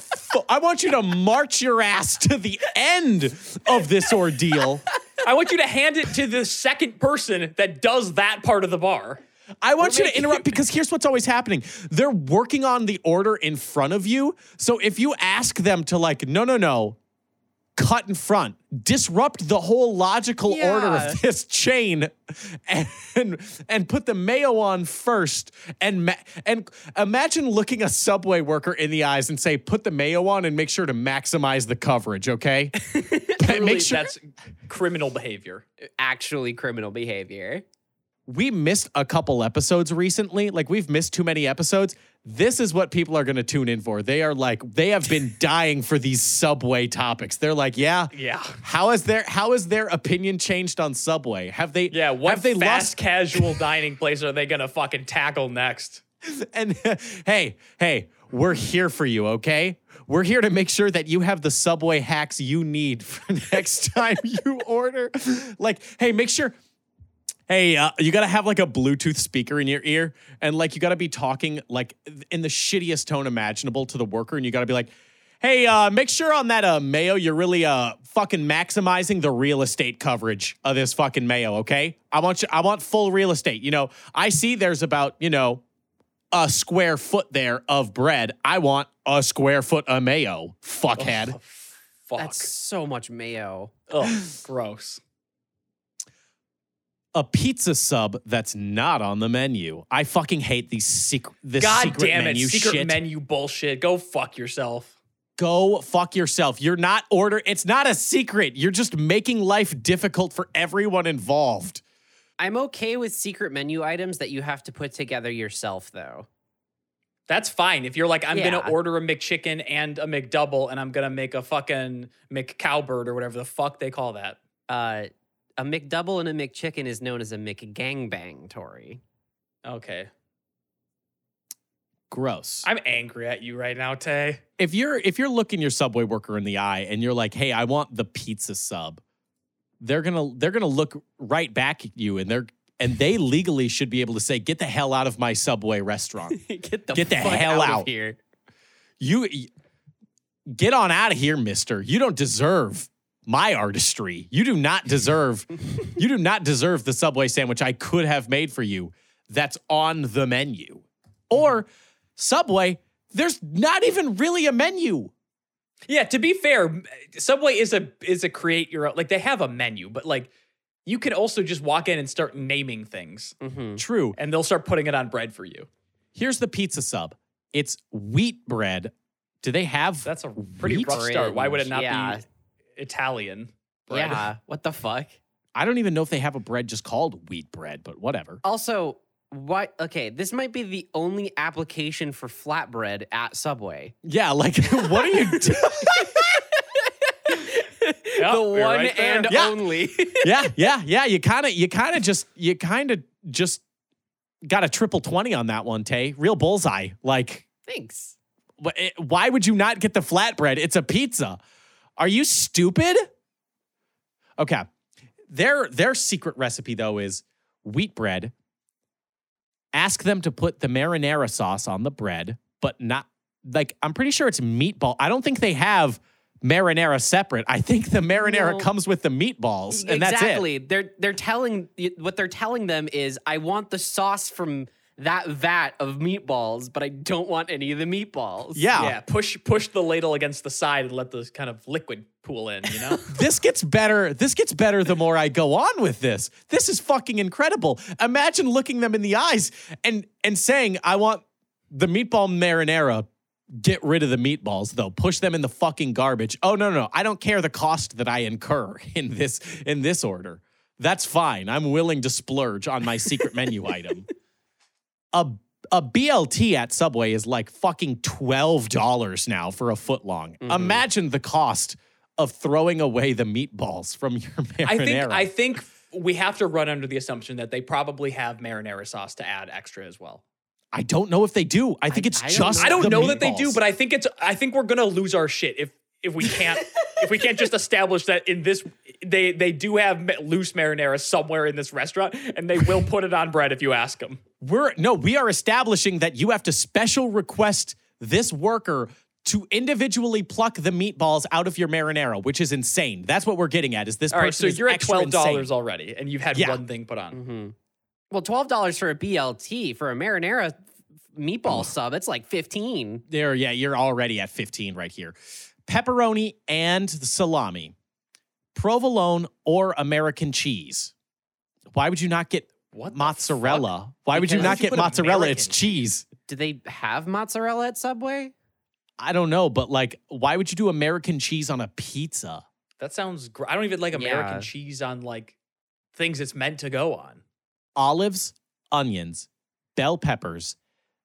I want you to march your ass to the end of this ordeal. I want you to hand it to the second person that does that part of the bar. I want you to interrupt because here's what's always happening. They're working on the order in front of you. So if you ask them to, like, no, no, no, cut in front, disrupt the whole logical order of this chain and and put the mayo on first and ma- and imagine looking a subway worker in the eyes and say put the mayo on and make sure to maximize the coverage, okay? Make sure that's criminal behavior. Actually, criminal behavior. we missed a couple episodes recently. Like we've missed too many episodes. This is what people are going to tune in for. They are like they have been dying for these subway topics. They're like, yeah, Yeah. How has their how has their opinion changed on Subway? Have they Yeah, what have they fast lost casual dining place are they gonna fucking tackle next? and hey, hey, we're here for you, okay? We're here to make sure that you have the Subway hacks you need for next time you order. Like, hey, make sure Hey, uh, you gotta have like a Bluetooth speaker in your ear, and like you gotta be talking like in the shittiest tone imaginable to the worker, and you gotta be like, "Hey, uh, make sure on that uh, mayo you're really uh fucking maximizing the real estate coverage of this fucking mayo, okay? I want you, I want full real estate. You know, I see there's about you know a square foot there of bread. I want a square foot of mayo, fuckhead. Fuck. That's so much mayo. Ugh, gross. A pizza sub that's not on the menu. I fucking hate these secret this God secret damn it, menu secret shit. menu bullshit. Go fuck yourself. Go fuck yourself. You're not order. It's not a secret. You're just making life difficult for everyone involved. I'm okay with secret menu items that you have to put together yourself, though. That's fine. If you're like, I'm Yeah. gonna order a McChicken and a McDouble, and I'm gonna make a fucking McCowbird or whatever the fuck they call that. Uh, a McDouble and a McChicken is known as a McGangbang, Tory. Okay. Gross. I'm angry at you right now, Tay. if you're if you're looking your subway worker in the eye and you're like, "Hey, I want the pizza sub," they're gonna they're gonna look right back at you and they're and they legally should be able to say, "Get the hell out of my subway restaurant." Get the Get the fuck hell out, out. of here. you get on out of here, mister. You don't deserve my artistry. You do not deserve you do not deserve the Subway sandwich I could have made for you that's on the menu. Or Subway, there's not even really a menu. Yeah, to be fair, Subway is a is a create your own like they have a menu, but like you can also just walk in and start naming things Mm-hmm. True. and they'll start putting it on bread for you. Here's the pizza sub. It's wheat bread. Do they have That's a pretty wheat? rough start. Why would it not Yeah. be Italian? bread? Yeah. What the fuck? I don't even know if they have a bread just called wheat bread, but whatever. Also, what? Okay, this might be the only application for flatbread at Subway. Yeah, like what are you doing? Yep, the one right and Yeah. only. yeah, yeah, yeah. You kind of, you kind of just, you kind of just got a triple 20 on that one, Tay. Real bullseye. Like, Thanks. Eh, why would you not get the flatbread? It's a pizza. Are you stupid? Okay. Their their secret recipe though is wheat bread. Ask them to put the marinara sauce on the bread, but not like I'm pretty sure it's meatball. I don't think they have marinara separate. I think the marinara No. comes with the meatballs, and that's it. exactly. They're they're telling what they're telling them is I want the sauce from that vat of meatballs, but I don't want any of the meatballs. Yeah. Yeah, push push the ladle against the side and let the kind of liquid pool in, you know? this gets better. This gets better the more I go on with this. This is fucking incredible. Imagine looking them in the eyes and and saying, "I want the meatball marinara. Get rid of the meatballs, though. Push them in the fucking garbage. Oh no, no, no. I don't care the cost that I incur in this in this order. That's fine. I'm willing to splurge on my secret menu item. A a BLT at Subway is like fucking twelve dollars now for a foot long. Mhm. Imagine the cost of throwing away the meatballs from your marinara. I think I think we have to run under the assumption that they probably have marinara sauce to add extra as well. I don't know if they do. I think I- it's I don't just. I don't know that they do, but I think it's I think we're gonna lose our shit if if we can't if we can't just establish that in this they they do have loose marinara somewhere in this restaurant and they will put it on bread if you ask them. we're no, we are establishing that you have to special request this worker to individually pluck the meatballs out of your marinara, which is insane. That's what we're getting at. Is this All right, person so is you're at twelve dollars already, and you've had Yeah. one thing put on. hmm Well, twelve dollars for a BLT for a marinara meatball sub. It's like fifteen. There, yeah, you're already at 15 right here. Pepperoni and salami, provolone or American cheese. Why would you not get What the mozzarella? Why would you not you get mozzarella? American It's cheese. Do they have mozzarella at Subway? I don't know, but like, why would you do American cheese on a pizza? That sounds. Gr- I don't even like American Yeah. cheese on like things it's meant to go on. Olives, onions, bell peppers,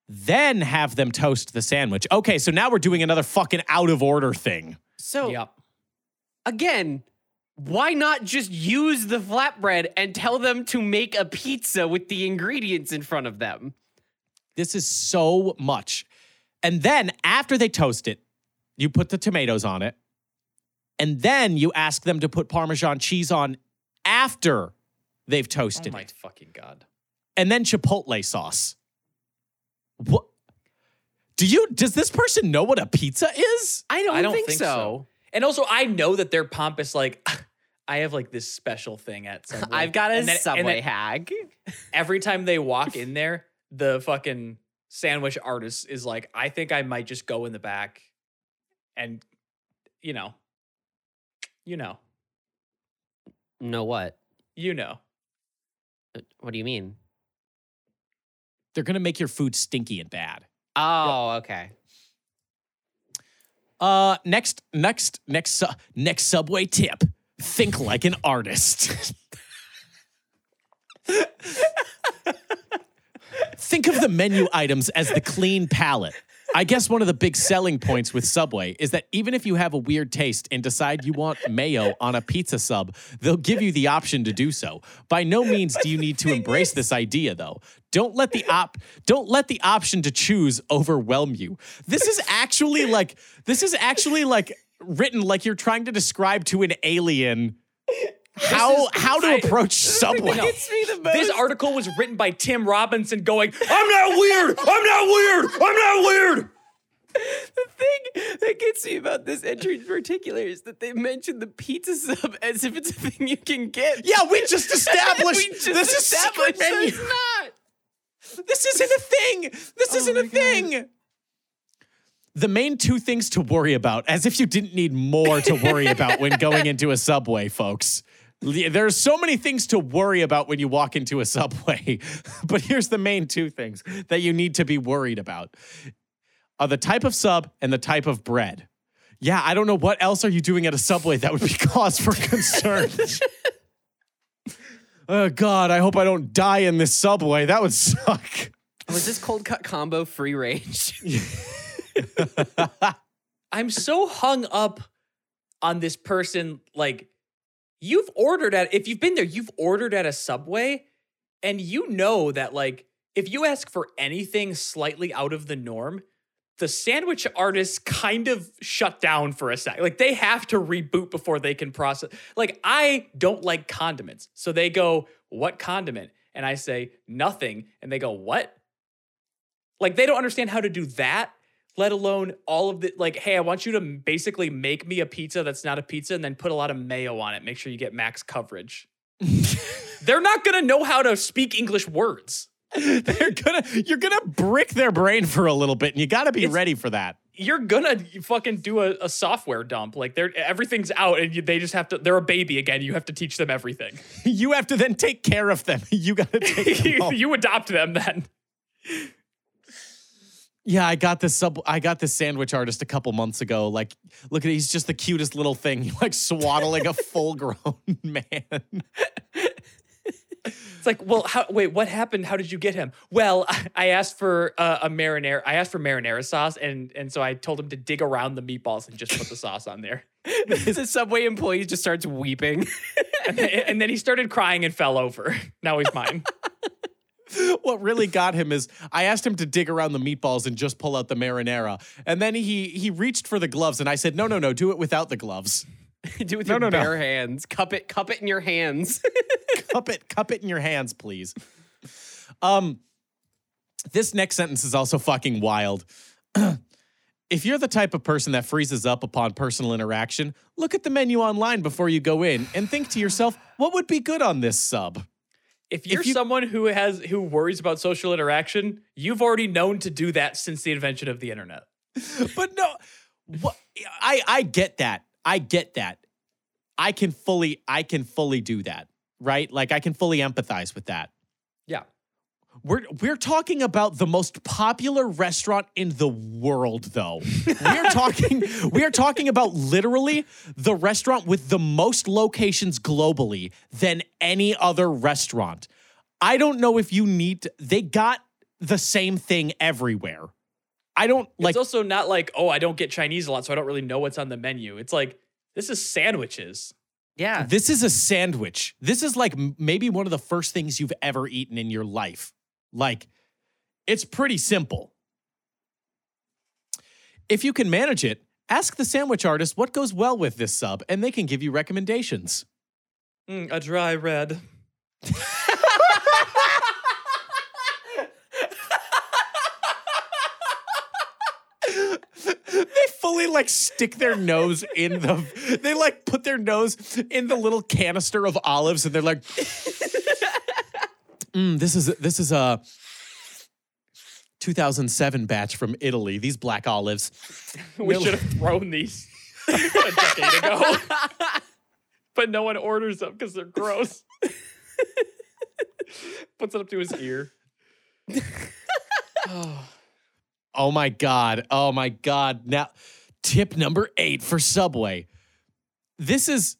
then have them toast the sandwich. Okay, so now we're doing another fucking out of order thing. So Yep. again, why not just use the flatbread and tell them to make a pizza with the ingredients in front of them? This is so much. And then after they toast it, you put the tomatoes on it. And then you ask them to put Parmesan cheese on after they've Oh toasted my it. fucking god. And then chipotle sauce. What? Do you does this person know what a pizza is? I don't, I don't think, think so. so. And also, I know that they're pompous. Like, I have like this special thing at Subway. I've got a And then- and Subway then hag. Every time they walk in there, the fucking sandwich artist is like, I think I might just go in the back, and you know, you know, know what? you know. Uh, What do you mean? They're gonna make your food stinky and bad. Oh, okay. Uh, next, next, next, su- next subway tip: think like an artist. think of the menu items as the clean palette. I guess one of the big selling points with Subway is that even if you have a weird taste and decide you want mayo on a pizza sub, they'll give you the option to do so. By no means do you need to embrace this idea though. Don't let the op don't let the option to choose overwhelm you. This is actually like this is actually like written like you're trying to describe to an alien how is- how to I- approach Subway. This article was written by Tim Robinson going, I'm not weird. I'm not weird. I'm not weird. The thing that gets me about this entry in particular is that they mention the pizza sub as if it's a thing you can get. Yeah, we just established we just this is secret menu. it's not. This isn't a thing. This Oh isn't a God. thing. The main two things to worry about, as if you didn't need more to worry about when going into a subway, folks. There's so many things to worry about when you walk into a subway, but here's the main two things that you need to be worried about are the type of sub and the type of bread. Yeah, I don't know what else are you doing at a subway that would be cause for concern. oh God, I hope I don't die in this subway. That would suck. Was this cold cut combo free range? I'm so hung up on this person. Like, you've ordered at, if you've been there, you've ordered at a Subway, and you know that, like, if you ask for anything slightly out of the norm, the sandwich artists kind of shut down for a sec. Like, they have to reboot before they can process. Like, I don't like condiments. So they go, What condiment? And I say, Nothing. And they go, What? Like, they don't understand how to do that let alone all of the like hey i want you to basically make me a pizza that's not a pizza and then put a lot of mayo on it. Make sure you get max coverage. They're not going to know how to speak english words. They're gonna you're gonna brick their brain for a little bit, and you gotta be It's- ready for that. you're gonna fucking do a, a software dump. Like they're everything's out and you, they just have to they're a baby again. You have to teach them everything. You have to then take care of them. You gotta take them you, you adopt them then Yeah, I got this sub. I got this sandwich artist a couple months ago. Like, look at he's just the cutest little thing, like swaddling a full-grown man. It's like, well, how, wait, what happened? How did you get him? Well, I, I asked for uh, a marinara. I asked for marinara sauce, and and so I told him to dig around the meatballs and just put the sauce on there. the subway employee just starts weeping. And, then- and then he started crying and fell over. Now he's mine. what really got him is I asked him to dig around the meatballs and just pull out the marinara, and then he he reached for the gloves, and I said, no, no, no, do it without the gloves. Do it with No, your no, no. bare hands. Cup it, cup it in your hands. cup it, cup it in your hands, please. Um, this next sentence is also fucking wild. if you're the type of person that freezes up upon personal interaction, look at the menu online before you go in and think to yourself, what would be good on this sub? If you're you- someone who has who worries about social interaction, you've already known to do that since the invention of the internet. But no, what, I I get that. I get that. I can fully I can fully do that. Right? Like I can fully empathize with that. Yeah. We're we're talking about the most popular restaurant in the world, though. We're talking we are talking about literally the restaurant with the most locations globally than any other restaurant. I don't know if you need to, they got the same thing everywhere. I don't like it's also not like, oh, I don't get Chinese a lot, so I don't really know what's on the menu. It's like this is sandwiches. yeah. This is a sandwich. This is like m- maybe one of the first things you've ever eaten in your life. Like, it's pretty simple. If you can manage it, ask the sandwich artist what goes well with this sub, and they can give you recommendations. Mm, a dry red. They fully like stick their nose in the. They like put their nose in the little canister of olives, and they're like, mm, "This is this is a 2007 batch from Italy. These black olives." We should have thrown these a decade ago. but no one orders them because they're gross. Puts it up to his ear. oh. Oh my god. Oh my god. Now tip number 8 for Subway. This is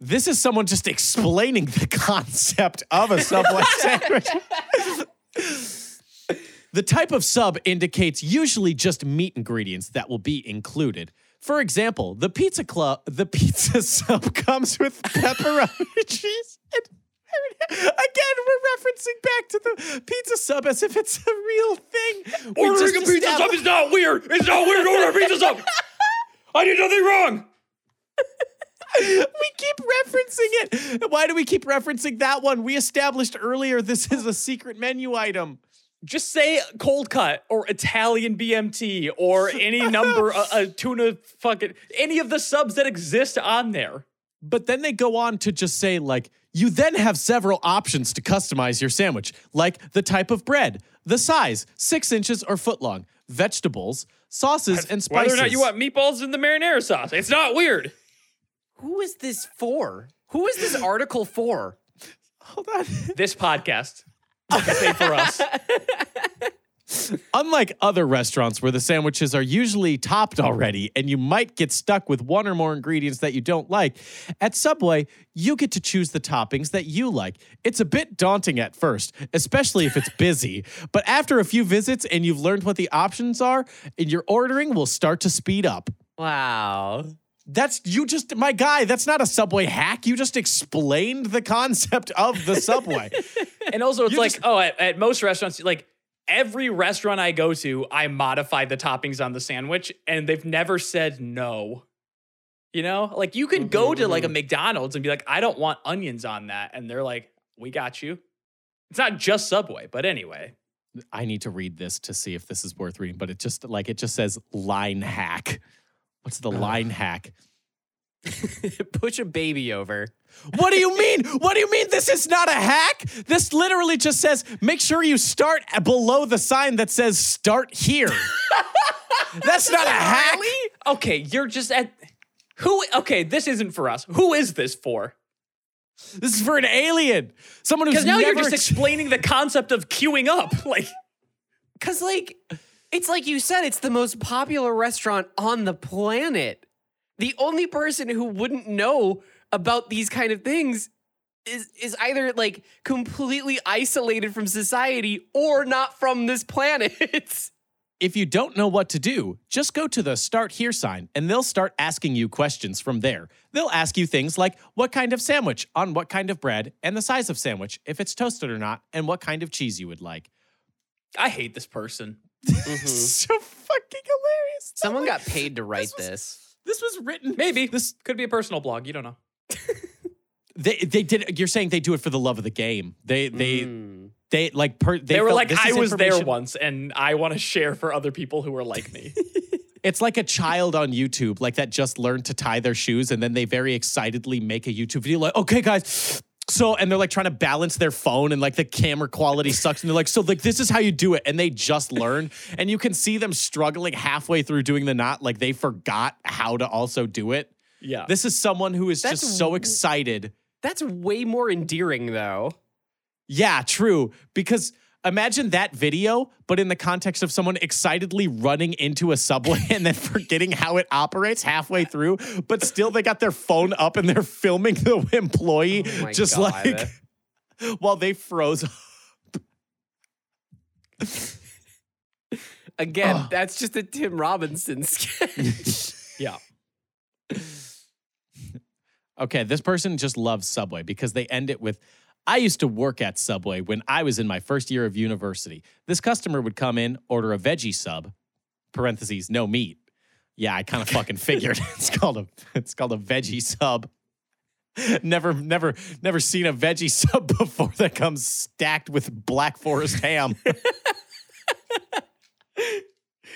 this is someone just explaining the concept of a Subway sandwich. the type of sub indicates usually just meat ingredients that will be included. For example, the pizza club, the pizza sub comes with pepperoni cheese. and Again, we're referencing back to the pizza sub as if it's a real thing. We Ordering a pizza sub is not weird. It's not weird to order a pizza sub. I did nothing wrong. We keep referencing it. Why do we keep referencing that one? We established earlier this is a secret menu item. Just say cold cut or Italian BMT or any number, a, a tuna fucking, any of the subs that exist on there. But then they go on to just say, like, you then have several options to customize your sandwich, like the type of bread, the size, six inches or foot long, vegetables, sauces, and spices. Whether or not you want meatballs in the marinara sauce. It's not weird. Who is this for? Who is this article for? Hold on. This podcast. I say for us. Unlike other restaurants where the sandwiches are usually topped already and you might get stuck with one or more ingredients that you don't like, at Subway, you get to choose the toppings that you like. It's a bit daunting at first, especially if it's busy, but after a few visits and you've learned what the options are, and your ordering will start to speed up. Wow. That's you just my guy, that's not a Subway hack. You just explained the concept of the Subway. And also, it's You like, just- oh, at, at most restaurants, like every restaurant I go to, I modify the toppings on the sandwich, and they've never said no. You know, like you could go to like a mm-hmm. McDonald's and be like, I don't want onions on that, and they're like, we got you. It's not just Subway, but anyway. I need to read this to see if this is worth reading, but it just like it just says line hack. What's the uh. line hack? Push a baby over. What do you mean? What do you mean this is not a hack? This literally just says make sure you start below the sign that says start here. That's not a hack. Okay, you're just at who? Okay, this isn't for us. Who is this for? This is for an alien. Someone who's Because now you're just ex- explaining the concept of queuing up. Like, Cause like it's like you said, it's the most popular restaurant on the planet. The only person who wouldn't know about these kind of things is is either like completely isolated from society or not from this planet. If you don't know what to do, just go to the start here sign and they'll start asking you questions from there. They'll ask you things like what kind of sandwich on what kind of bread and the size of sandwich, if it's toasted or not, and what kind of cheese you would like. I hate this person. So fucking hilarious. Someone got paid to write was- this. This was written. Maybe This could be a personal blog. You don't know. they they did. You're saying they do it for the love of the game. They they Mm. they like per. They, They, were felt like, I was there once, and I want to share for other people who are like me. It's like a child on YouTube, like that just learned to tie their shoes, and then they very excitedly make a YouTube video, like, okay, guys. So, and they're like trying to balance their phone, and like the camera quality sucks. And they're like, so, like, this is how you do it. And they just learned. And you can see them struggling halfway through doing the knot, like they forgot how to also do it. yeah. This is someone who is That's just so w- excited. That's way more endearing though. Yeah, true. Because imagine that video, but in the context of someone excitedly running into a subway and then forgetting how it operates halfway through, but still they got their phone up and they're filming the employee Oh just God. like while they froze. Up. Again, Ugh. that's just a Tim Robinson sketch. yeah. Okay, this person just loves Subway because they end it with I used to work at Subway when I was in my first year of university. This customer would come in, order a veggie sub, parentheses, no meat. Yeah, I kind of fucking figured. It's called a it's called a veggie sub. Never, never, never seen a veggie sub before that comes stacked with Black Forest ham.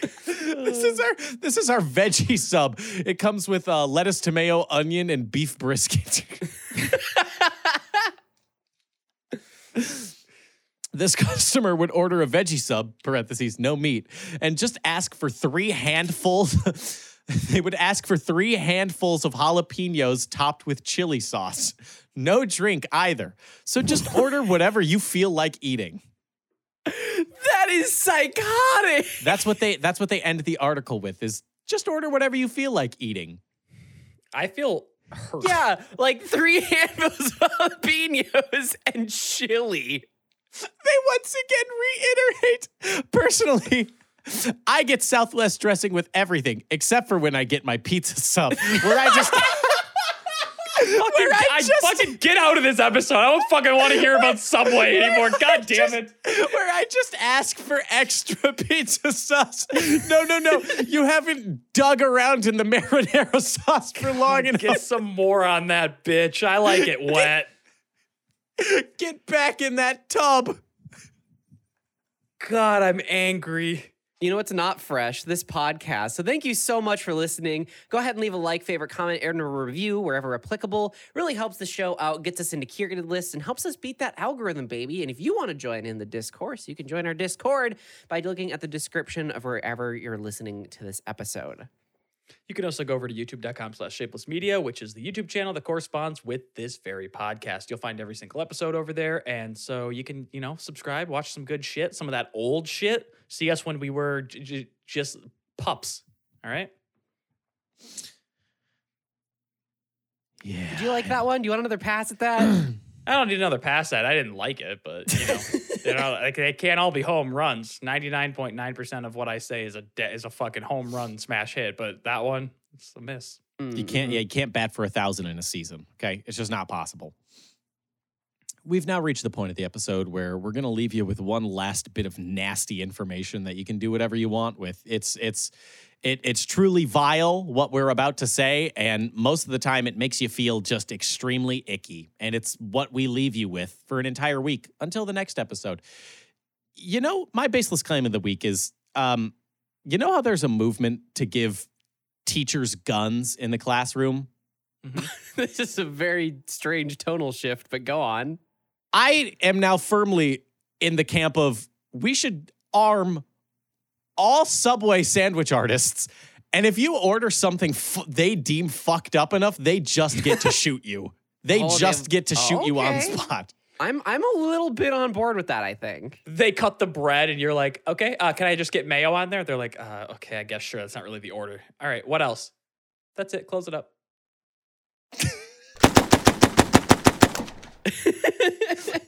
this is our this is our veggie sub. It comes with uh, lettuce, tomato, onion, and beef brisket. This customer would order a veggie sub parentheses no meat and just ask for three handfuls they would ask for three handfuls of jalapenos topped with chili sauce. No drink either. So just order whatever you feel like eating. That is psychotic. that's what they that's what they end the article with is just order whatever you feel like eating. I feel hurt. Yeah, like three handfuls of jalapenos and chili. they once again reiterate personally I get Southwest dressing with everything except for when I get my pizza sub, where I just Fucking, I I, just- fucking get out of this episode. I don't fucking want to hear about Subway anymore. God damn it. where I just ask for extra pizza sauce. No, no, no. You haven't dug around in the marinara sauce for long enough. Get some more on that bitch. I like it wet. Get back in that tub. God, I'm angry. You know what's not fresh? This podcast. So thank you so much for listening. Go ahead and leave a like, favorite, comment, and a review wherever applicable. Really helps the show out, gets us into curated lists, and helps us beat that algorithm, baby. And if you want to join in the discourse, you can join our Discord by looking at the description of wherever you're listening to this episode. You can also go over to youtube.com slash shapeless media, which is the YouTube channel that corresponds with this very podcast. You'll find every single episode over there. And so you can, you know, subscribe, watch some good shit, some of that old shit. See us when we were j- j- just pups. All right. Yeah. Do you like that one? Do you want another pass at that? I don't need another pass at. I didn't like it, but you know, you know, like they can't all be home runs. Ninety nine point nine percent of what I say is a de- is a fucking home run smash hit, but that one, it's a miss. You can't. Yeah, you can't bat for a thousand in a season. Okay, it's just not possible. We've now reached the point of the episode where we're going to leave you with one last bit of nasty information that you can do whatever you want with. It's it's it, it's truly vile what we're about to say, and most of the time it makes you feel just extremely icky. And it's what we leave you with for an entire week until the next episode. You know, my baseless claim of the week is, um, you know how there's a movement to give teachers guns in the classroom. this is a very strange tonal shift, but go on. I am now firmly in the camp of we should arm all Subway sandwich artists. And if you order something f- they deem fucked up enough, they just get to shoot you. They Oh, they just have- get to shoot you on Okay. spot. I'm I'm a little bit on board with that, I think. They cut the bread, and you're like, okay, uh, can I just get mayo on there? They're like, uh, okay, I guess sure. That's not really the order. All right, what else? That's it. Close it up.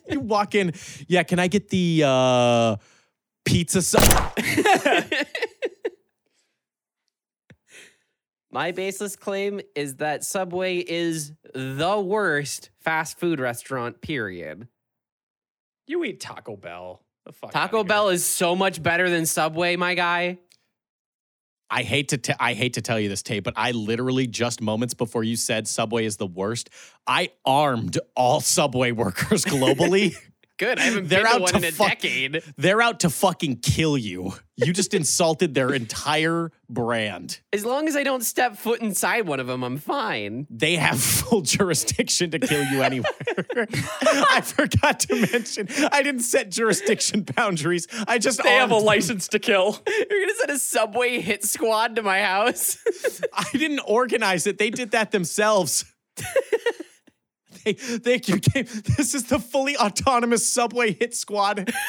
You walk in, yeah, can I get the uh, pizza sauce? My baseless claim is that Subway is the worst fast food restaurant, period. You eat Taco Bell. The fuck Taco Bell is so much better than Subway, my guy. I hate to te- I hate to tell you this, Tate, but I literally just moments before you said Subway is the worst, I armed all Subway workers globally. Good. I haven't They're been to out one to in a fuck- decade. They're out to fucking kill you. You just insulted their entire brand. As long as I don't step foot inside one of them, I'm fine. They have full jurisdiction to kill you anywhere. I forgot to mention, I didn't set jurisdiction boundaries. I just They have a them. license to kill. You're gonna send a Subway hit squad to my house. I didn't organize it. They did that themselves. They you came, this is the fully autonomous subway hit squad.